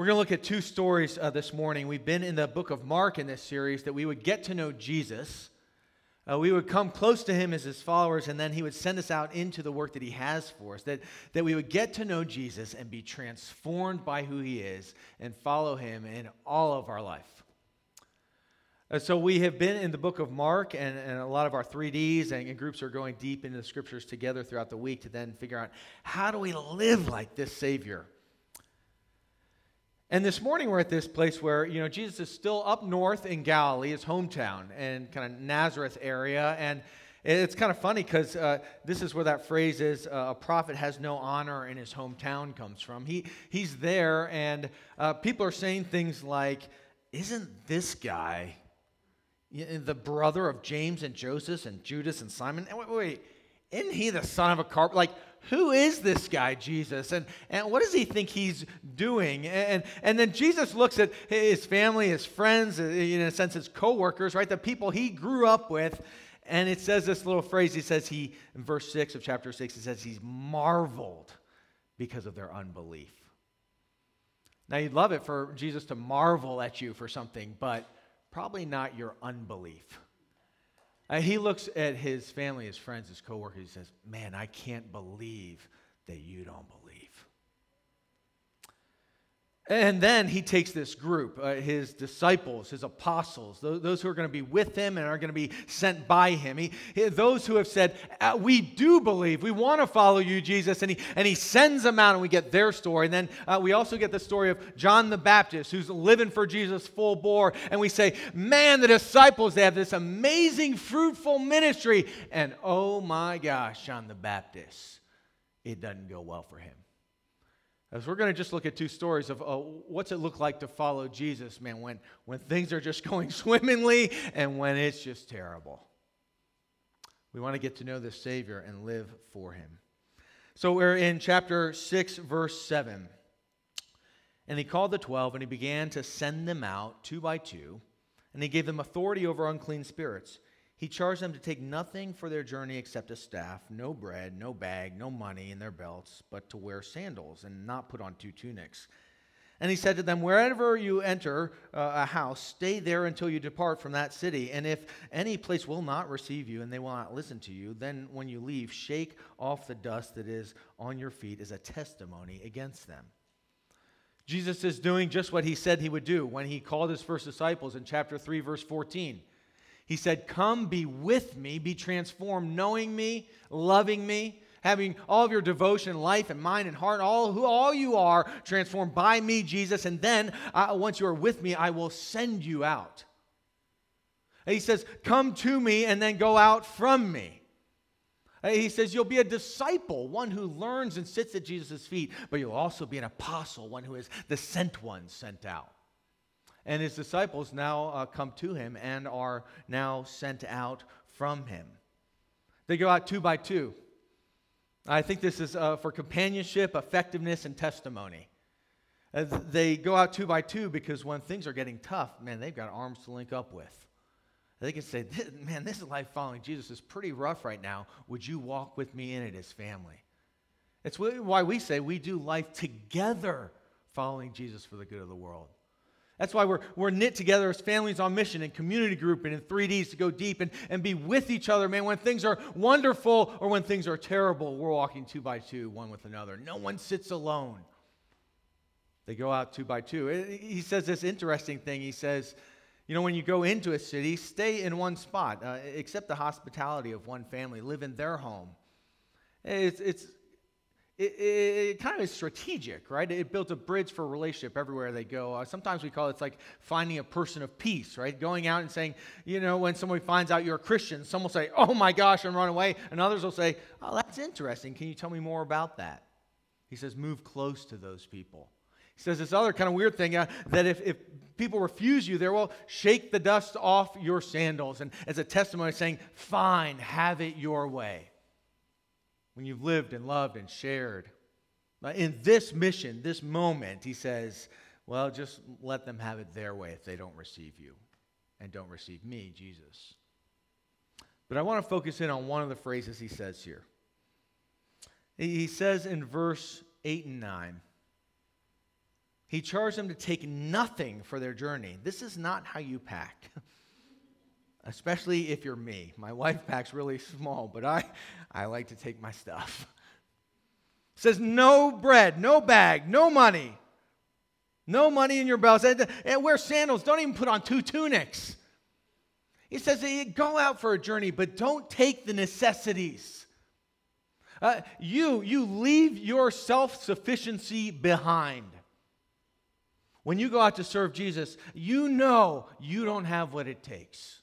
We're going to look at two stories uh, this morning. We've been in the book of Mark in this series that we would get to know Jesus. Uh, we would come close to him as his followers, and then he would send us out into the work that he has for us. That, that we would get to know Jesus and be transformed by who he is and follow him in all of our life. Uh, so we have been in the book of Mark, and, and a lot of our 3Ds and, and groups are going deep into the scriptures together throughout the week to then figure out how do we live like this Savior? And this morning we're at this place where, you know, Jesus is still up north in Galilee, his hometown, and kind of Nazareth area. And it's kind of funny because uh, this is where that phrase is uh, a prophet has no honor in his hometown comes from. He, he's there, and uh, people are saying things like, Isn't this guy the brother of James and Joseph and Judas and Simon? And wait, wait, isn't he the son of a carpenter? Like, who is this guy, Jesus? And, and what does he think he's doing? And, and then Jesus looks at his family, his friends, uh, in a sense, his coworkers, right? The people he grew up with. And it says this little phrase. He says, he, in verse 6 of chapter 6, he says, he's marveled because of their unbelief. Now, you'd love it for Jesus to marvel at you for something, but probably not your unbelief. Uh, he looks at his family, his friends, his coworkers. He says, Man, I can't believe that you don't believe. And then he takes this group, uh, his disciples, his apostles, those, those who are going to be with him and are going to be sent by him. He, he, those who have said, uh, We do believe, we want to follow you, Jesus. And he, and he sends them out, and we get their story. And then uh, we also get the story of John the Baptist, who's living for Jesus full bore. And we say, Man, the disciples, they have this amazing, fruitful ministry. And oh my gosh, John the Baptist, it doesn't go well for him. As we're going to just look at two stories of uh, what's it look like to follow Jesus, man, when, when things are just going swimmingly and when it's just terrible. We want to get to know the Savior and live for him. So we're in chapter 6, verse 7. And he called the twelve and he began to send them out two by two, and he gave them authority over unclean spirits he charged them to take nothing for their journey except a staff, no bread, no bag, no money in their belts, but to wear sandals and not put on two tunics. And he said to them, Wherever you enter uh, a house, stay there until you depart from that city. And if any place will not receive you and they will not listen to you, then when you leave, shake off the dust that is on your feet as a testimony against them. Jesus is doing just what he said he would do when he called his first disciples in chapter 3, verse 14. He said, Come be with me, be transformed, knowing me, loving me, having all of your devotion, life, and mind and heart, all who all you are, transformed by me, Jesus. And then, once you are with me, I will send you out. And he says, Come to me and then go out from me. He says, You'll be a disciple, one who learns and sits at Jesus' feet, but you'll also be an apostle, one who is the sent one sent out. And his disciples now uh, come to him and are now sent out from him. They go out two by two. I think this is uh, for companionship, effectiveness, and testimony. Uh, they go out two by two because when things are getting tough, man, they've got arms to link up with. They can say, man, this life following Jesus is pretty rough right now. Would you walk with me in it as family? It's why we say we do life together following Jesus for the good of the world. That's why we're, we're knit together as families on mission and community group and in 3Ds to go deep and, and be with each other, man. When things are wonderful or when things are terrible, we're walking two by two, one with another. No one sits alone. They go out two by two. He says this interesting thing. He says, you know, when you go into a city, stay in one spot, uh, accept the hospitality of one family, live in their home. It's, it's, it, it, it, kind of is strategic, right? It built a bridge for relationship everywhere they go. Uh, sometimes we call it like finding a person of peace, right? Going out and saying, you know, when somebody finds out you're a Christian, some will say, oh my gosh, and run away. And others will say, oh, that's interesting. Can you tell me more about that? He says, move close to those people. He says this other kind of weird thing uh, that if, if people refuse you, there will shake the dust off your sandals. And as a testimony saying, fine, have it your way when you've lived and loved and shared. In this mission, this moment, he says, well, just let them have it their way if they don't receive you and don't receive me, Jesus. But I want to focus in on one of the phrases he says here. He says in verse 8 and 9, He charged them to take nothing for their journey. This is not how you pack. Especially if you're me. My wife packs really small, but I, I like to take my stuff. It says no bread, no bag, no money. No money in your belts. And wear sandals. Don't even put on two tunics. He says, go out for a journey, but don't take the necessities. Uh, you, you leave your self sufficiency behind. When you go out to serve Jesus, you know you don't have what it takes.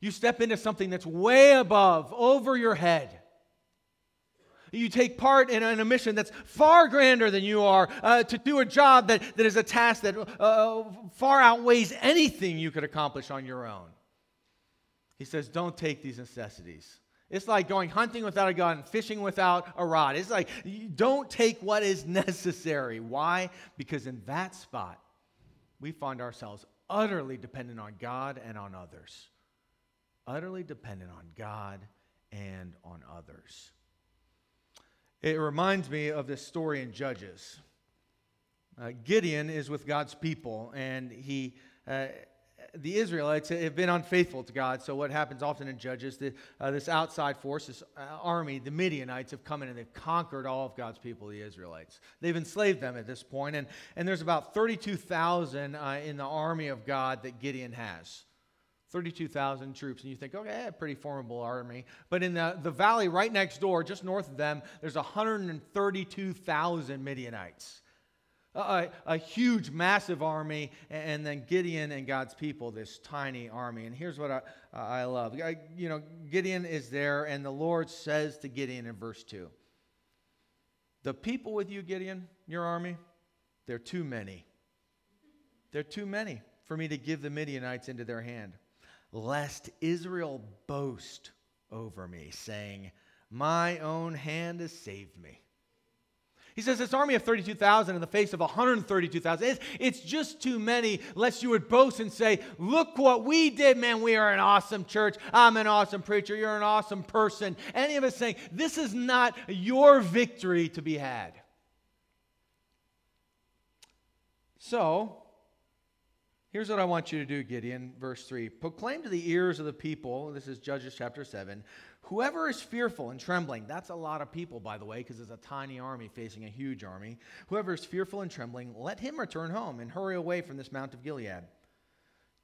You step into something that's way above, over your head. You take part in, a mission that's far grander than you are, uh, to do a job that, that is a task that uh, far outweighs anything you could accomplish on your own. He says, Don't take these necessities. It's like going hunting without a gun, fishing without a rod. It's like, don't take what is necessary. Why? Because in that spot, we find ourselves utterly dependent on God and on others. Utterly dependent on God and on others. It reminds me of this story in Judges. Uh, Gideon is with God's people, and he. Uh, the Israelites have been unfaithful to God. So, what happens often in Judges, the, uh, this outside force, this uh, army, the Midianites, have come in and they've conquered all of God's people, the Israelites. They've enslaved them at this point, and, and there's about 32,000 uh, in the army of God that Gideon has. 32,000 troops, and you think, okay, a pretty formidable army. But in the, the valley right next door, just north of them, there's 132,000 Midianites a, a, huge, massive army, and then Gideon and God's people, this tiny army. And here's what I, I love. I, you know, Gideon is there, and the Lord says to Gideon in verse 2 The people with you, Gideon, your army, they're too many. They're too many for me to give the Midianites into their hand, lest Israel boast over me, saying, My own hand has saved me. He says this army of 32,000 in the face of 132,000, it's, it's just too many, lest you would boast and say, Look what we did, man. We are an awesome church. I'm an awesome preacher. You're an awesome person. Any of us saying, This is not your victory to be had. So, Here's what I want you to do, Gideon, verse 3. Proclaim to the ears of the people, this is Judges chapter 7, Whoever is fearful and trembling, that's a lot of people, by the way, because it's a tiny army facing a huge army. Whoever is fearful and trembling, let him return home and hurry away from this Mount of Gilead.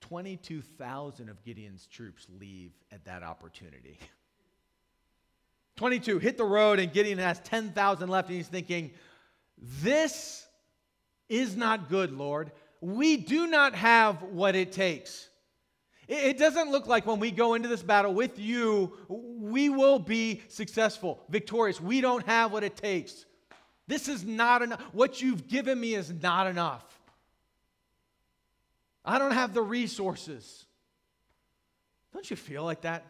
22,000 of Gideon's troops leave at that opportunity. 22 hit the road, and Gideon has 10,000 left, and he's thinking, This is not good, Lord. We do not have what it takes. It doesn't look like when we go into this battle with you, we will be successful, victorious. We don't have what it takes. This is not enough. What you've given me is not enough. I don't have the resources. Don't you feel like that?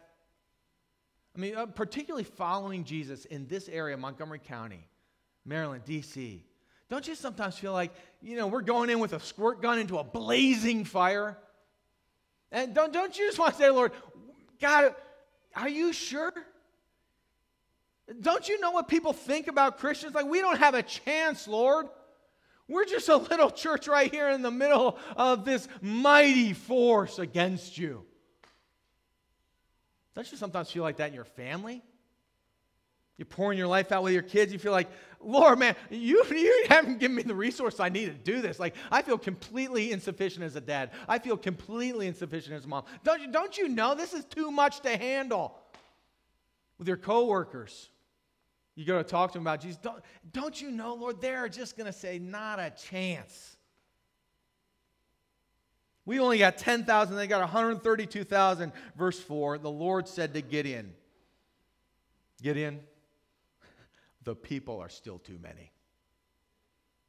I mean, uh, particularly following Jesus in this area, Montgomery County, Maryland, D.C. Don't you sometimes feel like, you know, we're going in with a squirt gun into a blazing fire? And don't, don't you just want to say, Lord, God, are you sure? Don't you know what people think about Christians? Like, we don't have a chance, Lord. We're just a little church right here in the middle of this mighty force against you. Don't you sometimes feel like that in your family? You're pouring your life out with your kids. You feel like, Lord, man, you, you haven't given me the resource I need to do this. Like, I feel completely insufficient as a dad. I feel completely insufficient as a mom. Don't you, don't you know this is too much to handle? With your coworkers, you go to talk to them about Jesus. Don't, don't you know, Lord, they're just going to say, not a chance. We only got 10,000, they got 132,000. Verse 4 the Lord said to Gideon, Gideon, the people are still too many.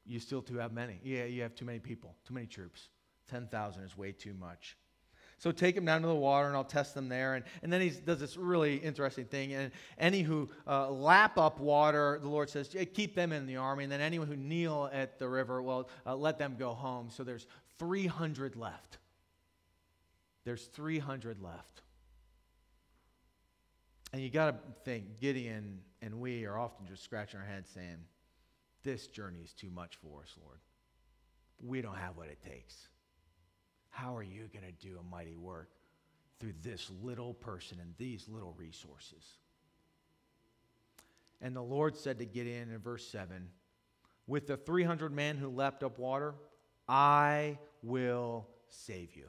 You still too have many. Yeah, you have too many people, too many troops. 10,000 is way too much. So take them down to the water, and I'll test them there. And, and then he does this really interesting thing. And any who uh, lap up water, the Lord says, keep them in the army. And then anyone who kneel at the river, well, uh, let them go home. So there's 300 left. There's 300 left. And you got to think Gideon and we are often just scratching our heads saying, This journey is too much for us, Lord. We don't have what it takes. How are you going to do a mighty work through this little person and these little resources? And the Lord said to Gideon in verse 7 With the 300 men who leapt up water, I will save you.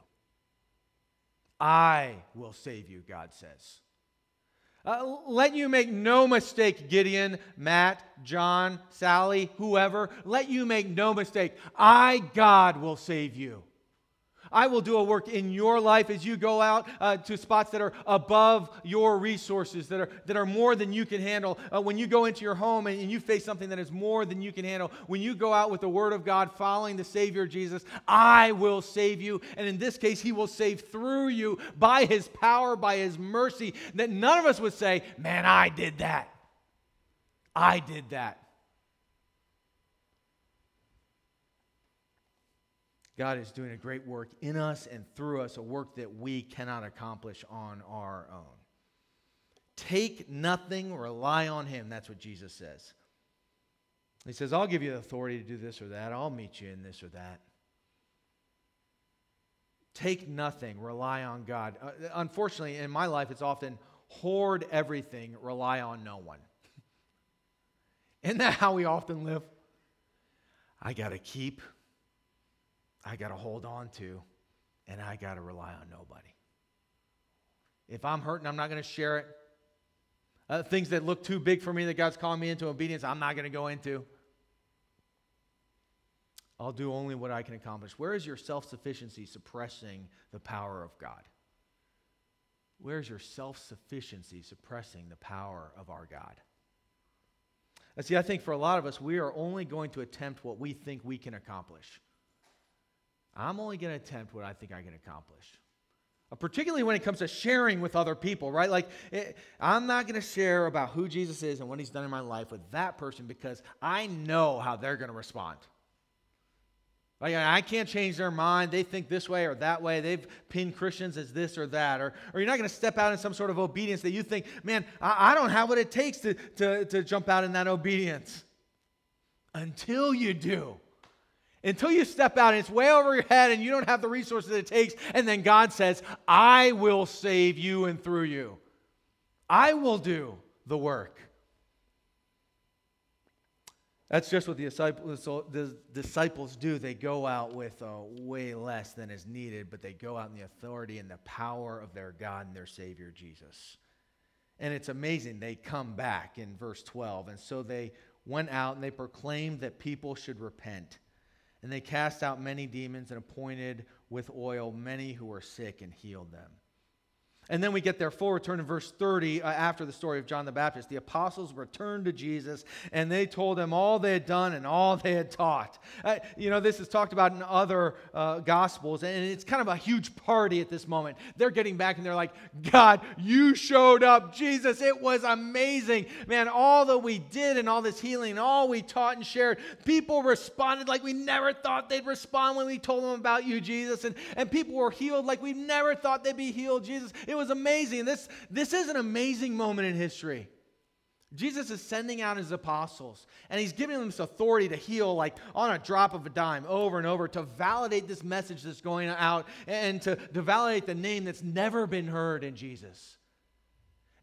I will save you, God says. Uh, let you make no mistake, Gideon, Matt, John, Sally, whoever. Let you make no mistake. I, God, will save you. I will do a work in your life as you go out uh, to spots that are above your resources, that are, that are more than you can handle. Uh, when you go into your home and, and, you face something that is more than you can handle, when you go out with the Word of God following the Savior Jesus, I will save you. And in this case, He will save through you by His power, by His mercy, that none of us would say, Man, I did that. I did that. God is doing a great work in us and through us, a work that we cannot accomplish on our own. Take nothing, rely on Him. That's what Jesus says. He says, I'll give you the authority to do this or that, I'll meet you in this or that. Take nothing, rely on God. Uh, unfortunately, in my life, it's often hoard everything, rely on no one. Isn't that how we often live? I got to keep I got to hold on to, and I got to rely on nobody. If I'm hurting, I'm not going to share it. Uh, things that look too big for me that God's calling me into obedience, I'm not going to go into. I'll do only what I can accomplish. Where is your self sufficiency suppressing the power of God? Where is your self sufficiency suppressing the power of our God? And see, I think for a lot of us, we are only going to attempt what we think we can accomplish. I'm only going to attempt what I think I can accomplish. Uh, particularly when it comes to sharing with other people, right? Like, it, eh, I'm not going to share about who Jesus is and what he's done in my life with that person because I know how they're going to respond. Like, I can't change their mind. They think this way or that way. They've pinned Christians as this or that. Or, or you're not going to step out in some sort of obedience that you think, man, I, I don't have what it takes to, to, to jump out in that obedience. Until you do until you step out and it's way over your head and you don't have the resources it takes. And then God says, I will save you and through you. I will do the work. That's just what the disciples, the disciples do. They go out with uh, way less than is needed, but they go out in the authority and the power of their God and their Savior, Jesus. And it's amazing. They come back in verse 12. And so they went out and they proclaimed that people should repent. And they cast out many demons and appointed with oil many who were sick and healed them. And then we get there full return in verse 30 uh, after the story of John the Baptist. The apostles returned to Jesus and they told him all they had done and all they had taught. Uh, you know, this is talked about in other uh, gospels and it's kind of a huge party at this moment. They're getting back and they're like, God, you showed up. Jesus, it was amazing. Man, all that we did and all this healing, and all we taught and shared, people responded like we never thought they'd respond when we told them about you, Jesus. And, and people were healed like we never thought they'd be healed, Jesus. It was amazing. This, this is an amazing moment in history. Jesus is sending out his apostles, and he's giving them this authority to heal, like on a drop of a dime, over and over, to validate this message that's going out and to, to validate the name that's never been heard in Jesus.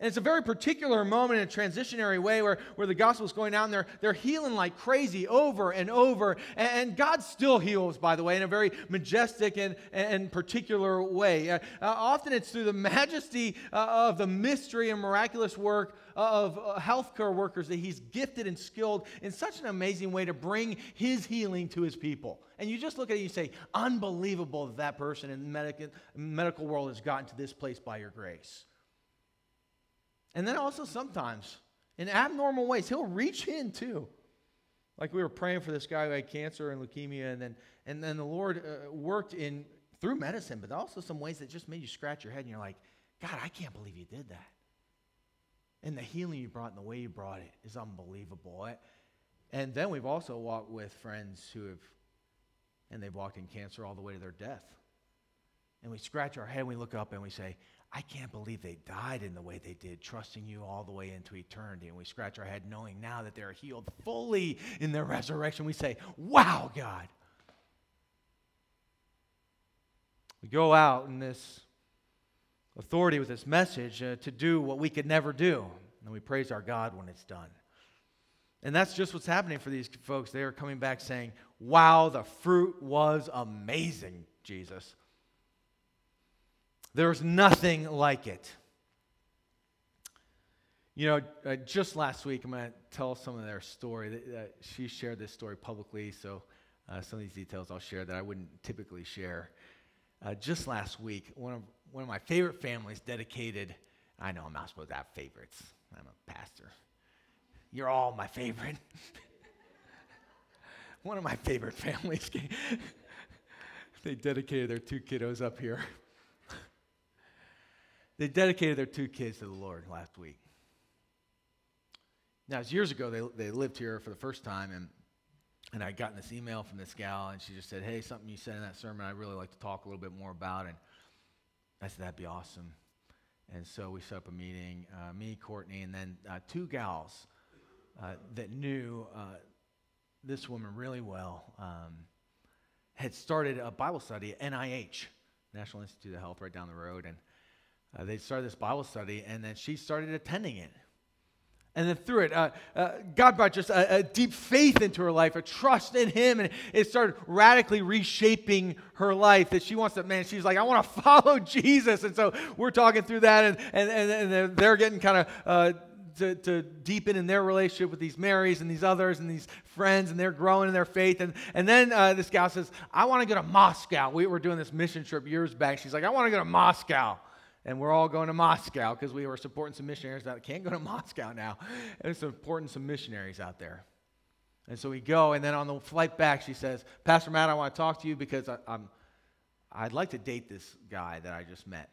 And it's a very particular moment in a transitionary way where, where the gospel is going out and they're, they're healing like crazy over and over. And, and God still heals, by the way, in a very majestic and, and particular way. Uh, uh, often it's through the majesty uh, of the mystery and miraculous work of uh, healthcare workers that He's gifted and skilled in such an amazing way to bring His healing to His people. And you just look at it and you say, unbelievable that that person in the medical, medical world has gotten to this place by your grace. And then also sometimes, in abnormal ways, he'll reach in too. Like we were praying for this guy who had cancer and leukemia, and then, and then the Lord uh, worked in through medicine, but also some ways that just made you scratch your head and you're like, God, I can't believe you did that. And the healing you brought and the way you brought it is unbelievable. And then we've also walked with friends who have, and they've walked in cancer all the way to their death. And we scratch our head and we look up and we say, I can't believe they died in the way they did, trusting you all the way into eternity. And we scratch our head knowing now that they're healed fully in their resurrection. We say, Wow, God. We go out in this authority with this message uh, to do what we could never do. And we praise our God when it's done. And that's just what's happening for these folks. They are coming back saying, Wow, the fruit was amazing, Jesus. There's nothing like it. You know, uh, just last week, I'm going to tell some of their story. Uh, she shared this story publicly, so uh, some of these details I'll share that I wouldn't typically share. Just last week, one of, one of my favorite families dedicated, I know I'm not supposed to have favorites, I'm a pastor. You're all my favorite. one of my favorite families, they dedicated their two kiddos up here. They dedicated their two kids to the Lord last week. Now, it's years ago, they, they lived here for the first time, and, and I got this email from this gal, and she just said, Hey, something you said in that sermon I'd really like to talk a little bit more about. And I said, That'd be awesome. And so we set up a meeting, uh, me, Courtney, and then uh, two gals uh, that knew uh, this woman really well um, had started a Bible study at NIH, National Institute of Health, right down the road. And uh, they started this Bible study, and then she started attending it. And then through it, uh, uh, God brought just a, a, deep faith into her life, a trust in Him, and it started radically reshaping her life. That she wants to, man, she's like, I want to follow Jesus. And so we're talking through that, and, and, and, and they're getting kind of uh, to, to, deepen in their relationship with these Marys and these others and these friends, and they're growing in their faith. And, and then uh, this gal says, I want to go to Moscow. We were doing this mission trip years back. She's like, I want to go to Moscow and we're all going to Moscow because we were supporting some missionaries that can't go to Moscow now. And supporting some missionaries out there. And so we go, and then on the flight back, she says, Pastor Matt, I want to talk to you because I, am I'd like to date this guy that I just met.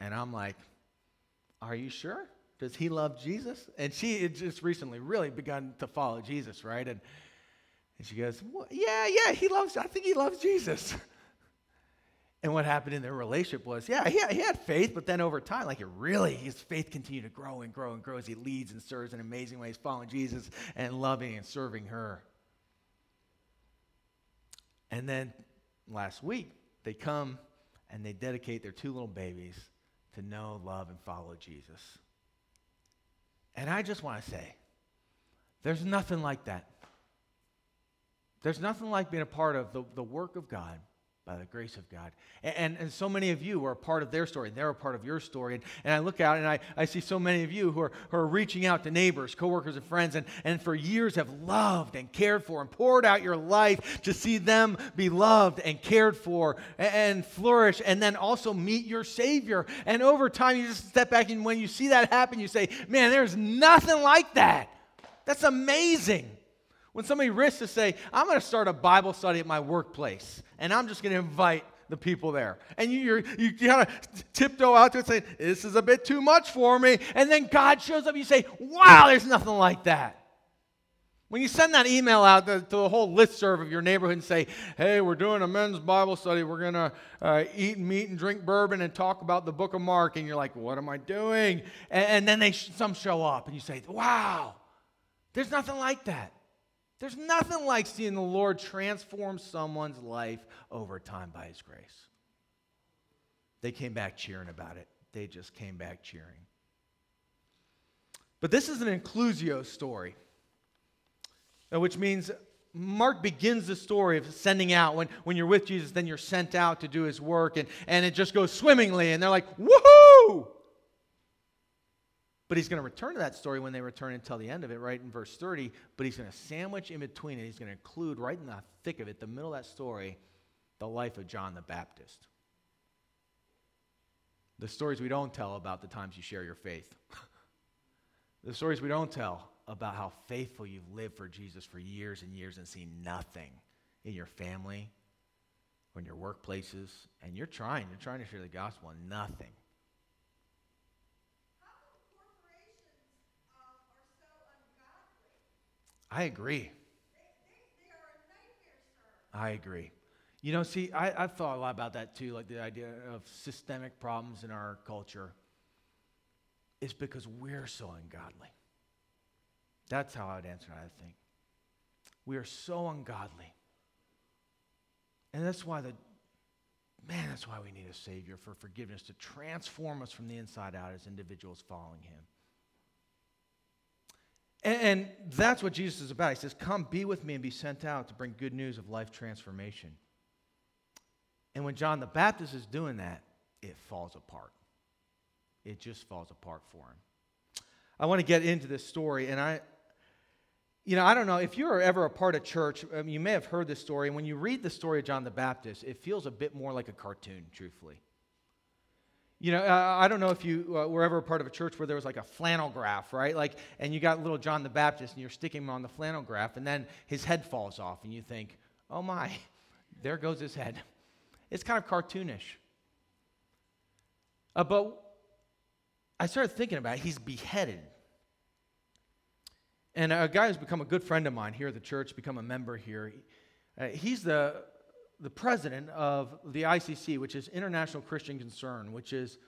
And I'm like, Are you sure? Does he love Jesus? And she had just recently really begun to follow Jesus, right? And, and she goes, well, Yeah, yeah, he loves, I think he loves Jesus. And what happened in their relationship was, yeah, he had, he had faith, but then over time, like it really, his faith continued to grow and grow and grow as he leads and serves in amazing ways, following Jesus and loving and serving her. And then last week, they come and they dedicate their two little babies to know, love, and follow Jesus. And I just want to say, there's nothing like that. There's nothing like being a part of the, the work of God by the grace of God. And, and, and, so many of you are a part of their story, and they're a part of your story. And, and I look out and I, I see so many of you who are, who are reaching out to neighbors, coworkers, and friends, and, and for years have loved and cared for and poured out your life to see them be loved and cared for and, and flourish, and then also meet your Savior. And over time, you just step back, and when you see that happen, you say, Man, there's nothing like that. That's amazing. When somebody risks to say, I'm going to start a Bible study at my workplace, and I'm just going to invite the people there. And you, you're, you kind of tiptoe out to it saying, This is a bit too much for me. And then God shows up, you say, Wow, there's nothing like that. When you send that email out to, to the whole list serve of your neighborhood and say, hey, we're doing a men's Bible study, we're going to uh, eat meet and drink bourbon and talk about the book of Mark, and you're like, what am I doing? And, and then they some show up, and you say, wow, there's nothing like that. There's nothing like seeing the Lord transform someone's life over time by His grace. They came back cheering about it. They just came back cheering. But this is an inclusio story, uh, which means Mark begins the story of sending out. When, when you're with Jesus, then you're sent out to do his work, and, and it just goes swimmingly, and they're like, woohoo! But he's going to return to that story when they return until the end of it, right in verse 30. But he's going to sandwich in between it. He's going to include right in the thick of it, the middle of that story, the life of John the Baptist. The stories we don't tell about the times you share your faith. the stories we don't tell about how faithful you've lived for Jesus for years and years and seen nothing in your family or in your workplaces. And you're trying, you're trying to share the gospel and nothing. I agree. I agree. You know, see, I, I've thought a lot about that too, like the idea of systemic problems in our culture. It's because we're so ungodly. That's how I would answer I think. We are so ungodly. And that's why the, Man, that's why we need a Savior for forgiveness to transform us from the inside out as individuals following Him. And, that's what Jesus is about. He says, Come, be with me, and be sent out to bring good news of life transformation. And when John the Baptist is doing that, it falls apart. It just falls apart for him. I want to get into this story, and I, you know, I don't know if you're ever a part of church, um, you may have heard this story. And when you read the story of John the Baptist, it feels a bit more like a cartoon, truthfully. You know, uh, I don't know if you uh, were ever a part of a church where there was like a flannel graph, right? Like, and you got little John the Baptist and you're sticking him on the flannel graph, and then his head falls off, and you think, oh my, there goes his head. It's kind of cartoonish. Uh, but I started thinking about it. He's beheaded. And a guy who's become a good friend of mine here at the church, become a member here, uh, he's the, the president of the ICC, which is International Christian Concern, which is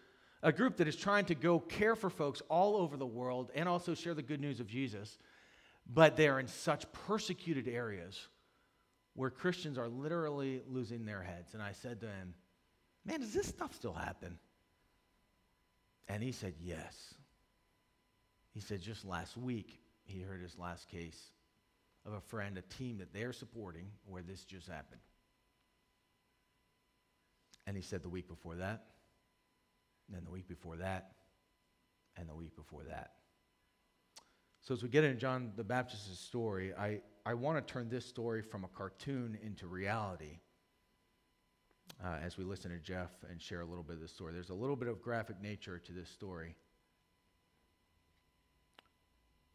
a group that is trying to go care for folks all over the world and also share the good news of Jesus. But they're in such persecuted areas where Christians are literally losing their heads. And I said to him, Man, does this stuff still happen? And he said, Yes. He said, Just last week, he heard his last case of a friend, a team that they're supporting, where this just happened. And he said the week before that, and then the week before that, and the week before that. So as we get into John the Baptist's story, I, I want to turn this story from a cartoon into reality. Uh, as we listen to Jeff and share a little bit of the story, there's a little bit of graphic nature to this story.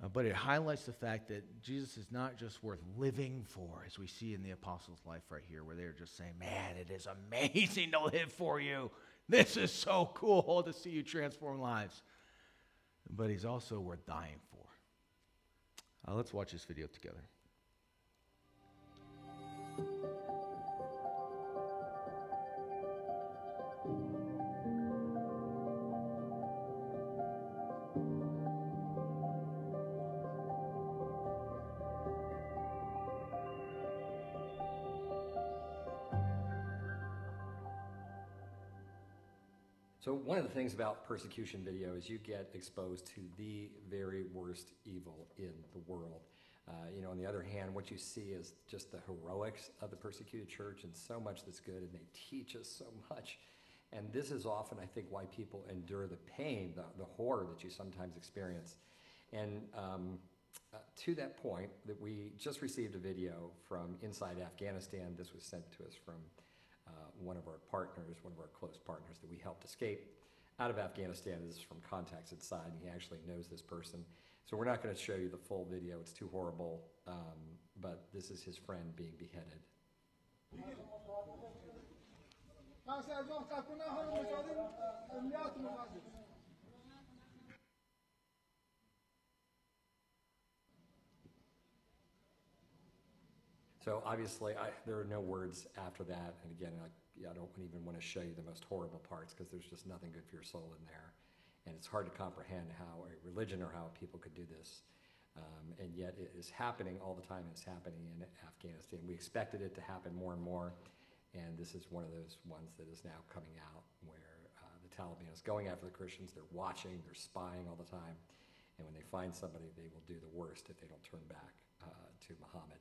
Uh, but it highlights the fact that Jesus is not just worth living for, as we see in the apostles' life right here, where they're just saying, Man, it is amazing to live for you. This is so cool to see you transform lives. But he's also worth dying for. Uh, let's watch this video together. Of the things about persecution video is you get exposed to the very worst evil in the world. Uh, you know, on the other hand, what you see is just the heroics of the persecuted church and so much that's good, and they teach us so much. And this is often, I think, why people endure the pain, the, the horror that you sometimes experience. And um, uh, to that point, that we just received a video from inside Afghanistan. This was sent to us from uh, one of our partners, one of our close partners that we helped escape out of Afghanistan. This is from Contacts Inside, and he actually knows this person. So we're not going to show you the full video, it's too horrible, um, but this is his friend being beheaded. So obviously, I, there are no words after that. And again, I, I don't even want to show you the most horrible parts because there's just nothing good for your soul in there. And it's hard to comprehend how a religion or how people could do this. Um, and yet it is happening all the time. It's happening in Afghanistan. We expected it to happen more and more. And this is one of those ones that is now coming out where uh, the Taliban is going after the Christians. They're watching, they're spying all the time. And when they find somebody, they will do the worst if they don't turn back uh, to Muhammad.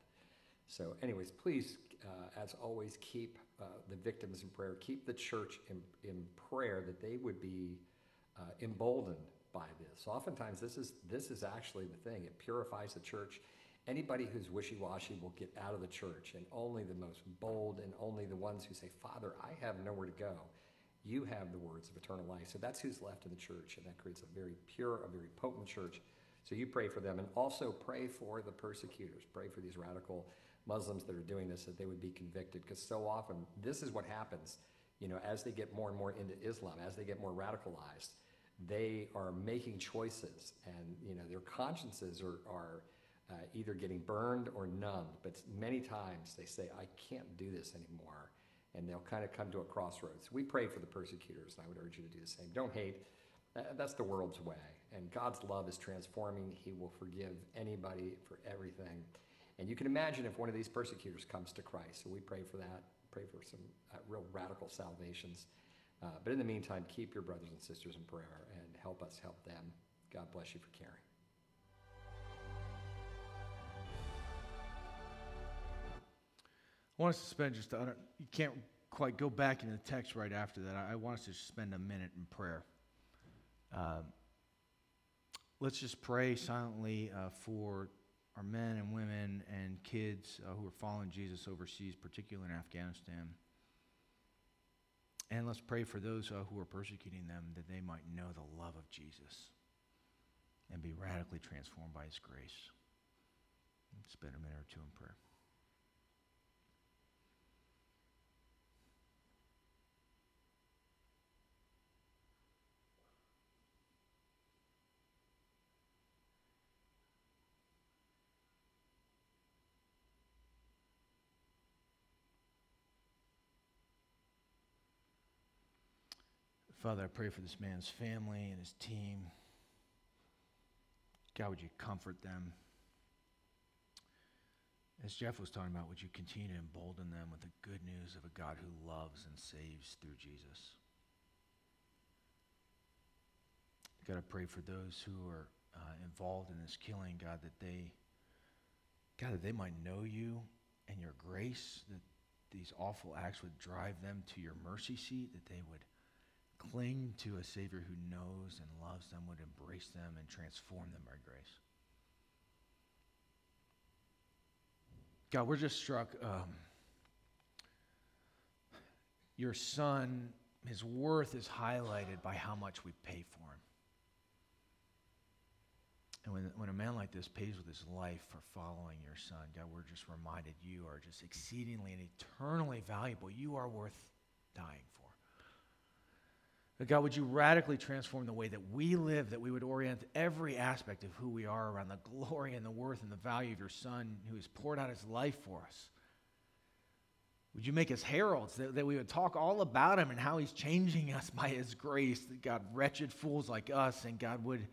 So, anyways, please, uh, as always, keep uh, the victims in prayer. Keep the church in, in prayer that they would be uh, emboldened by this. Oftentimes, this is this is actually the thing. It purifies the church. Anybody who's wishy-washy will get out of the church, and only the most bold and only the ones who say, "Father, I have nowhere to go." You have the words of eternal life. So that's who's left in the church, and that creates a very pure, a very potent church. So you pray for them, and also pray for the persecutors. Pray for these radical Muslims that are doing this that they would be convicted because so often this is what happens. You know, as they get more and more into Islam, as they get more radicalized, they are making choices, and you know their consciences are are uh, either getting burned or numbed. But many times they say, "I can't do this anymore," and they'll kind of come to a crossroads. We pray for the persecutors, and I would urge you to do the same. Don't hate. Uh, that's the world's way, and God's love is transforming. He will forgive anybody for everything. And you can imagine if one of these persecutors comes to Christ. So we pray for that. pray for some uh, real radical salvations. Uh, but in the meantime, keep your brothers and sisters in prayer and help us help them. God bless you for caring. I want us to spend just, I don't, you can't quite go back into the text right after that. I, I want us to spend a minute in prayer. Um, let's just pray silently uh, for our men and women and kids uh, who are following Jesus overseas, particularly in Afghanistan. And let's pray for those uh, who are persecuting them that they might know the love of Jesus and be radically transformed by his grace. Spend a minute or two in prayer. Father, I pray for this man's family and his team. God, would you comfort them? As Jeff was talking about, would you continue to embolden them with the good news of a God who loves and saves through Jesus? God, I pray for those who are uh, involved in this killing, God, that they, God, that they might know you and your grace, that these awful acts would drive them to your mercy seat, that they would cling to a Savior who knows and loves them, would embrace them and transform them by grace. God, we're just struck. Um, your Son, his worth is highlighted by how much we pay for him. And when, when a man like this pays with his life for following your Son, God, we're just reminded you are just exceedingly and eternally valuable. You are worth dying for. God, would you radically transform the way that we live, that we would orient every aspect of who we are around the glory and the worth and the value of your Son who has poured out his life for us? Would you make us heralds, that, that we would talk all about him and how he's changing us by his grace, that God, wretched fools like us, and God, would,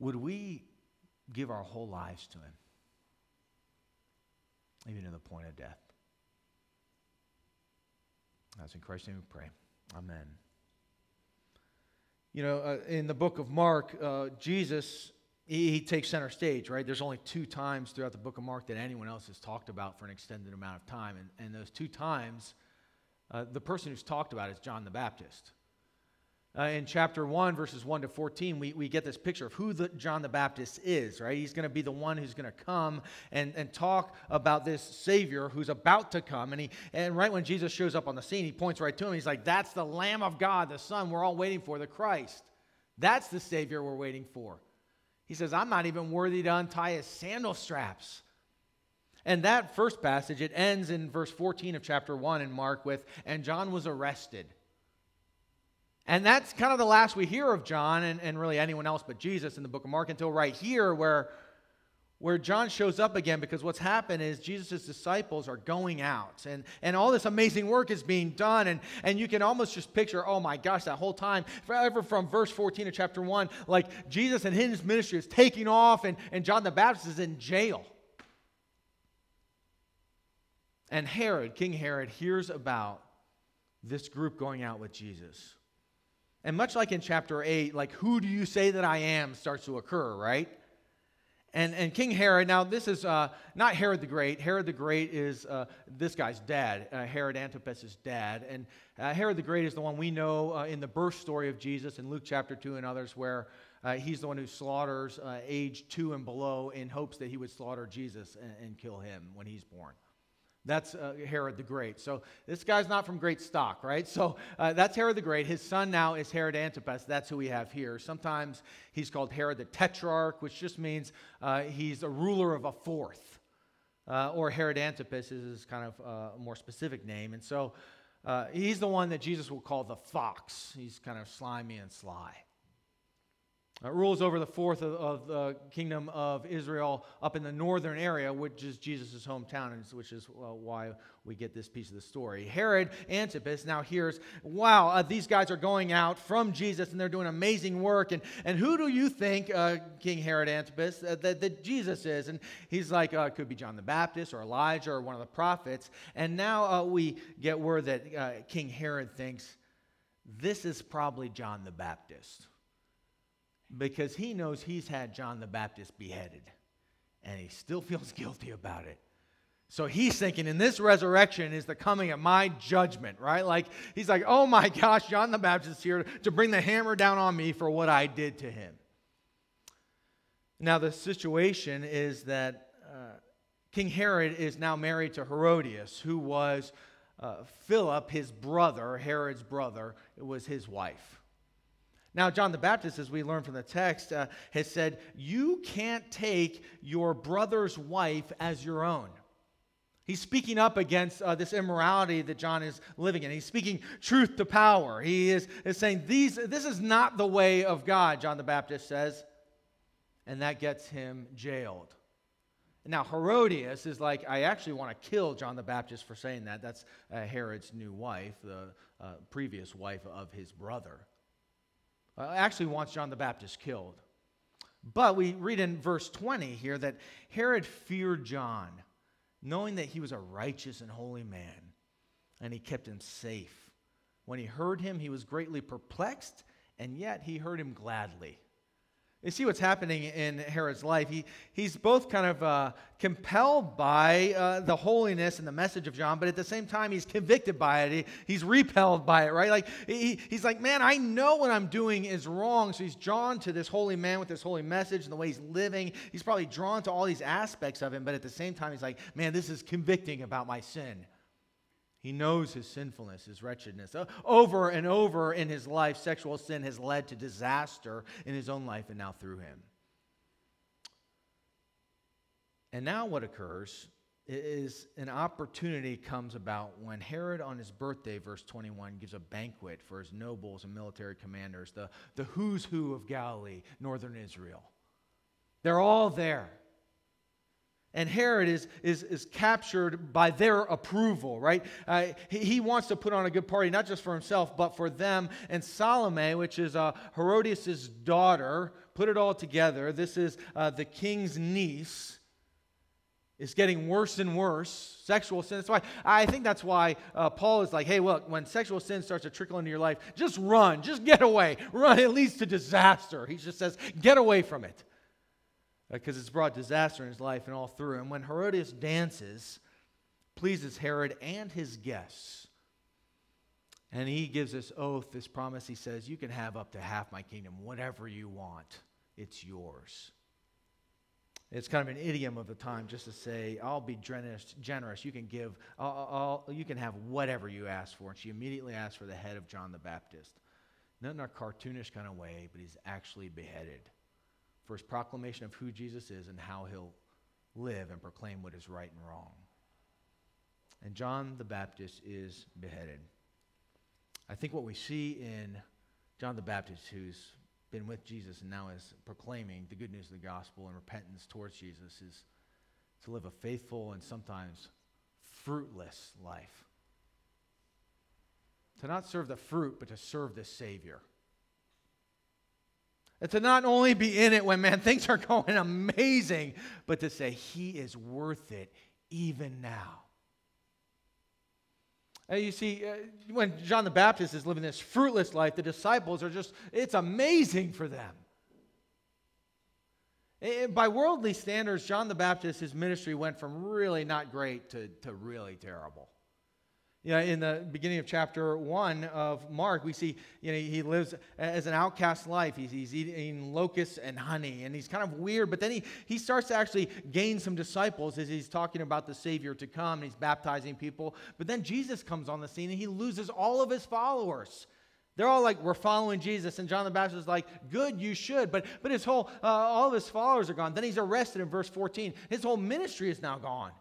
would we give our whole lives to him, even to the point of death? That's in Christ's name we pray. Amen. You know, uh, in the book of Mark, uh, Jesus, he, he, takes center stage, right? There's only two times throughout the book of Mark that anyone else has talked about for an extended amount of time. And, and those two times, uh, the person who's talked about is John the Baptist. Uh, in chapter 1, verses 1 to 14, we, we get this picture of who the, John the Baptist is, right? He's going to be the one who's going to come and, and talk about this Savior who's about to come. And, he, and right when Jesus shows up on the scene, he points right to him. He's like, That's the Lamb of God, the Son we're all waiting for, the Christ. That's the Savior we're waiting for. He says, I'm not even worthy to untie his sandal straps. And that first passage, it ends in verse 14 of chapter 1 in Mark with, And John was arrested. And that's kind of the last we hear of John and, and really anyone else but Jesus in the book of Mark until right here where, where John shows up again because what's happened is Jesus' disciples are going out and, and all this amazing work is being done. And, and you can almost just picture, oh my gosh, that whole time, forever from verse 14 of chapter 1, like Jesus and his ministry is taking off and, and John the Baptist is in jail. And Herod, King Herod, hears about this group going out with Jesus. And much like in chapter 8, like, who do you say that I am starts to occur, right? And, and King Herod, now this is uh, not Herod the Great. Herod the Great is uh, this guy's dad, uh, Herod Antipas' dad. And uh, Herod the Great is the one we know uh, in the birth story of Jesus in Luke chapter 2 and others, where uh, he's the one who slaughters age 2 and below in hopes that he would slaughter Jesus and, and kill him when he's born. That's uh, Herod the Great. So this guy's not from great stock, right? So uh, that's Herod the Great. His son now is Herod Antipas. That's who we have here. Sometimes he's called Herod the Tetrarch, which just means uh, he's a ruler of a fourth. Uh, or Herod Antipas is his kind of uh, more specific name. And so uh, he's the one that Jesus will call the fox. He's kind of slimy and sly. Uh, rules over the fourth of, of, the kingdom of Israel up in the northern area, which is Jesus' hometown, and which is uh, why we get this piece of the story. Herod Antipas now hears, wow, uh, these guys are going out from Jesus and they're doing amazing work. And, and who do you think, uh, King Herod Antipas, uh, that, that, Jesus is? And he's like, uh, it could be John the Baptist or Elijah or one of the prophets. And now we get word that King Herod thinks, this is probably John the Baptist because he knows he's had John the Baptist beheaded and he still feels guilty about it. So he's thinking, in this resurrection is the coming of my judgment, right? Like, he's like, oh my gosh, John the Baptist is here to bring the hammer down on me for what I did to him. Now, the situation is that uh, King Herod is now married to Herodias, who was uh, Philip, his brother, Herod's brother. Was his wife. Now, John the Baptist, as we learn from the text, uh, has said, You can't take your brother's wife as your own. He's speaking up against uh, this immorality that John is living in. He's speaking truth to power. He is, is saying, These, This is not the way of God, John the Baptist says. And that gets him jailed. Now, Herodias is like, I actually want to kill John the Baptist for saying that. That's uh, Herod's new wife, the uh, previous wife of his brother uh, actually wants John the Baptist killed. But we read in verse 20 here that Herod feared John, knowing that he was a righteous and holy man, and he kept him safe. When he heard him, he was greatly perplexed, and yet he heard him gladly. You see what's happening in Herod's life. He, he's both kind of uh, compelled by uh, the holiness and the message of John, but at the same time, he's convicted by it. He, he's repelled by it, right? Like, he, he's like, man, I know what I'm doing is wrong. So he's drawn to this holy man with this holy message and the way he's living. He's probably drawn to all these aspects of him, but at the same time, he's like, man, this is convicting about my sin. He knows his sinfulness, his wretchedness. Uh, over and over in his life, sexual sin has led to disaster in his own life and now through him. And now what occurs is an opportunity comes about when Herod, on his birthday, verse 21, gives a banquet for his nobles and military commanders, the, the who's who of Galilee, northern Israel. They're all there. And Herod is, is, is captured by their approval, right? Uh, he, he, wants to put on a good party, not just for himself, but for them. And Salome, which is uh, Herodias' daughter, put it all together. This is uh, the king's niece. Is getting worse and worse. Sexual sin. That's why I think that's why uh, Paul is like, hey, look, when sexual sin starts to trickle into your life, just run, just get away. Run, it leads to disaster. He just says, get away from it because it's brought disaster in his life and all through. And when Herodias dances, pleases Herod and his guests. And he gives this oath, this promise. He says, You can have up to half my kingdom, whatever you want, it's yours. It's kind of an idiom of the time just to say, I'll be generous. generous. You can give, I'll, I'll, you can have whatever you ask for. And she immediately asked for the head of John the Baptist. Not in a cartoonish kind of way, but he's actually beheaded for his proclamation of who Jesus is and how he'll live and proclaim what is right and wrong. And John the Baptist is beheaded. I think what we see in John the Baptist, who's been with Jesus and now is proclaiming the good news of the gospel and repentance towards Jesus, is to live a faithful and sometimes fruitless life. To not serve the fruit, but to serve the Savior. And to not only be in it when, man, things are going amazing, but to say, He is worth it even now. And you see, uh, when John the Baptist is living this fruitless life, the disciples are just, it's amazing for them. By worldly standards, John the Baptist, his ministry went from really not great to, to really terrible. You know, in the beginning of chapter one of Mark, we see you know, he lives as an outcast life. He's, he's eating locusts and honey, and he's kind of weird. But then he, he starts to actually gain some disciples as he's talking about the Savior to come, and he's baptizing people. But then Jesus comes on the scene, and he loses all of his followers. They're all like, we're following Jesus. And John the Baptist is like, good, you should. But, but his whole, uh, all of his followers are gone. Then he's arrested in verse 14. His whole ministry is now gone.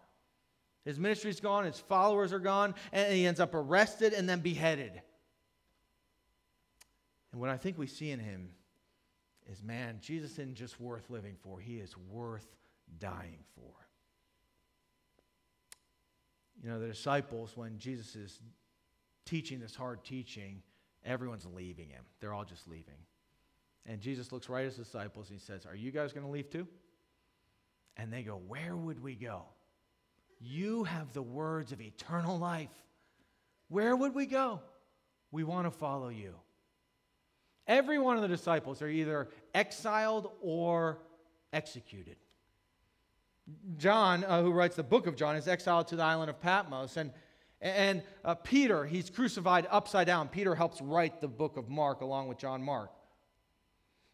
His ministry's gone, his followers are gone, and he ends up arrested and then beheaded. And what I think we see in him is man, Jesus isn't just worth living for, he is worth dying for. You know, the disciples, when Jesus is teaching this hard teaching, everyone's leaving him. They're all just leaving. And Jesus looks right at his disciples and he says, Are you guys going to leave too? And they go, Where would we go? You have the words of eternal life. Where would we go? We want to follow you. Every one of the disciples are either exiled or executed. John, uh, who writes the book of John, is exiled to the island of Patmos. And, and uh, Peter, he's crucified upside down. Peter helps write the book of Mark along with John Mark.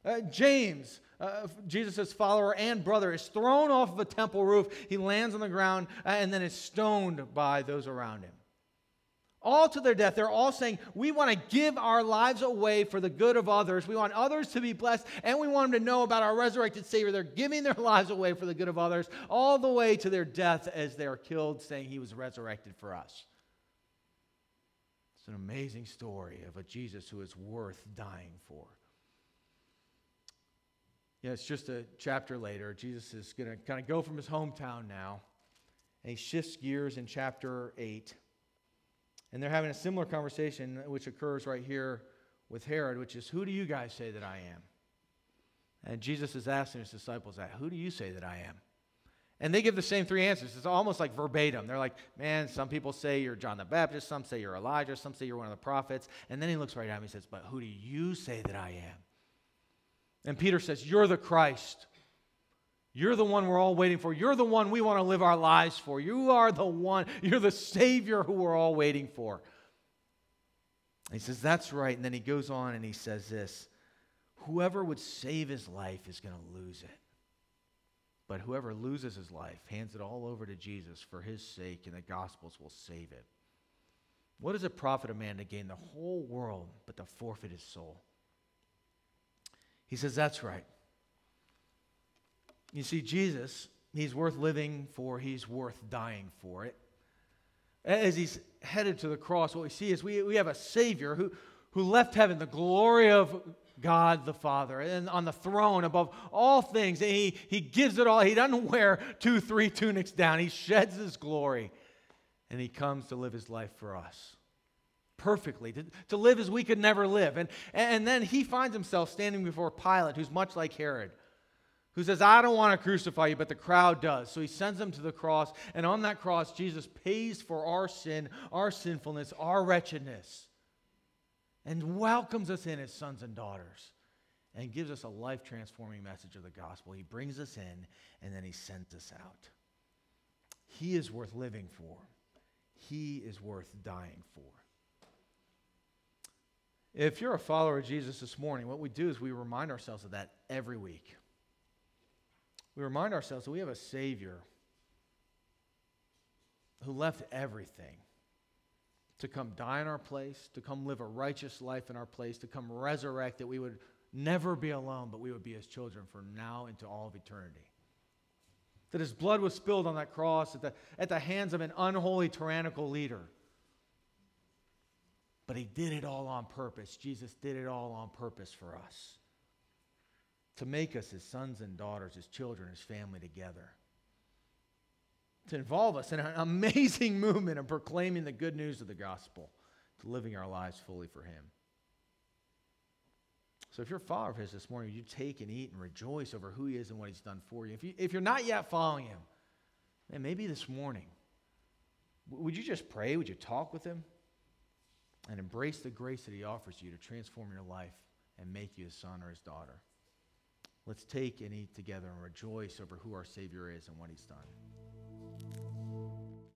Uh, James, uh, Jesus' follower and brother, is thrown off of a temple roof. He lands on the ground uh, and then is stoned by those around him. All to their death, they're all saying, We want to give our lives away for the good of others. We want others to be blessed, and we want them to know about our resurrected Savior. They're giving their lives away for the good of others, all the way to their death as they are killed, saying He was resurrected for us. It's an amazing story of a Jesus who is worth dying for. Yeah, it's just a chapter later. Jesus is going to kind of go from his hometown now, and he shifts gears in chapter 8. And they're having a similar conversation, which occurs right here with Herod, which is, Who do you guys say that I am? And Jesus is asking his disciples that, Who do you say that I am? And they give the same three answers. It's almost like verbatim. They're like, Man, some people say you're John the Baptist, some say you're Elijah, some say you're one of the prophets. And then he looks right at him and says, But who do you say that I am? And Peter says, You're the Christ. You're the one we're all waiting for. You're the one we want to live our lives for. You are the one, you're the Savior who we're all waiting for. He says, That's right. And then he goes on and he says this Whoever would save his life is going to lose it. But whoever loses his life hands it all over to Jesus for his sake, and the Gospels will save it. What does it profit a man to gain the whole world but to forfeit his soul? He says, That's right. You see, Jesus, he's worth living for, he's worth dying for it. As he's headed to the cross, what we see is we, we have a Savior who, who left heaven, the glory of God the Father, and on the throne above all things. And he, he gives it all. He doesn't wear two, three tunics down, he sheds his glory, and he comes to live his life for us perfectly, to, to live as we could never live. And, and then he finds himself standing before Pilate, who's much like Herod, who says, I don't want to crucify you, but the crowd does. So he sends him to the cross, and on that cross, Jesus pays for our sin, our sinfulness, our wretchedness, and welcomes us in as sons and daughters. And gives us a life transforming message of the gospel. He brings us in, and then he sends us out. He is worth living for. He is worth dying for. If you're a follower of Jesus this morning, what we do is we remind ourselves of that every week. We remind ourselves that we have a Savior who left everything to come die in our place, to come live a righteous life in our place, to come resurrect, that we would never be alone, but we would be his children from now into all of eternity. That his blood was spilled on that cross at the, at the hands of an unholy, tyrannical leader but he did it all on purpose. Jesus did it all on purpose for us to make us his sons and daughters, his children, his family together. To involve us in an amazing movement of proclaiming the good news of the gospel, to living our lives fully for him. So if you're a follower of his this morning, you take and eat and rejoice over who he is and what he's done for you. If, you, if you're not yet following him, man, maybe this morning, would you just pray? Would you talk with him? And embrace the grace that He offers you to transform your life and make you His son or His daughter. Let's take and eat together and rejoice over who our Savior is and what He's done.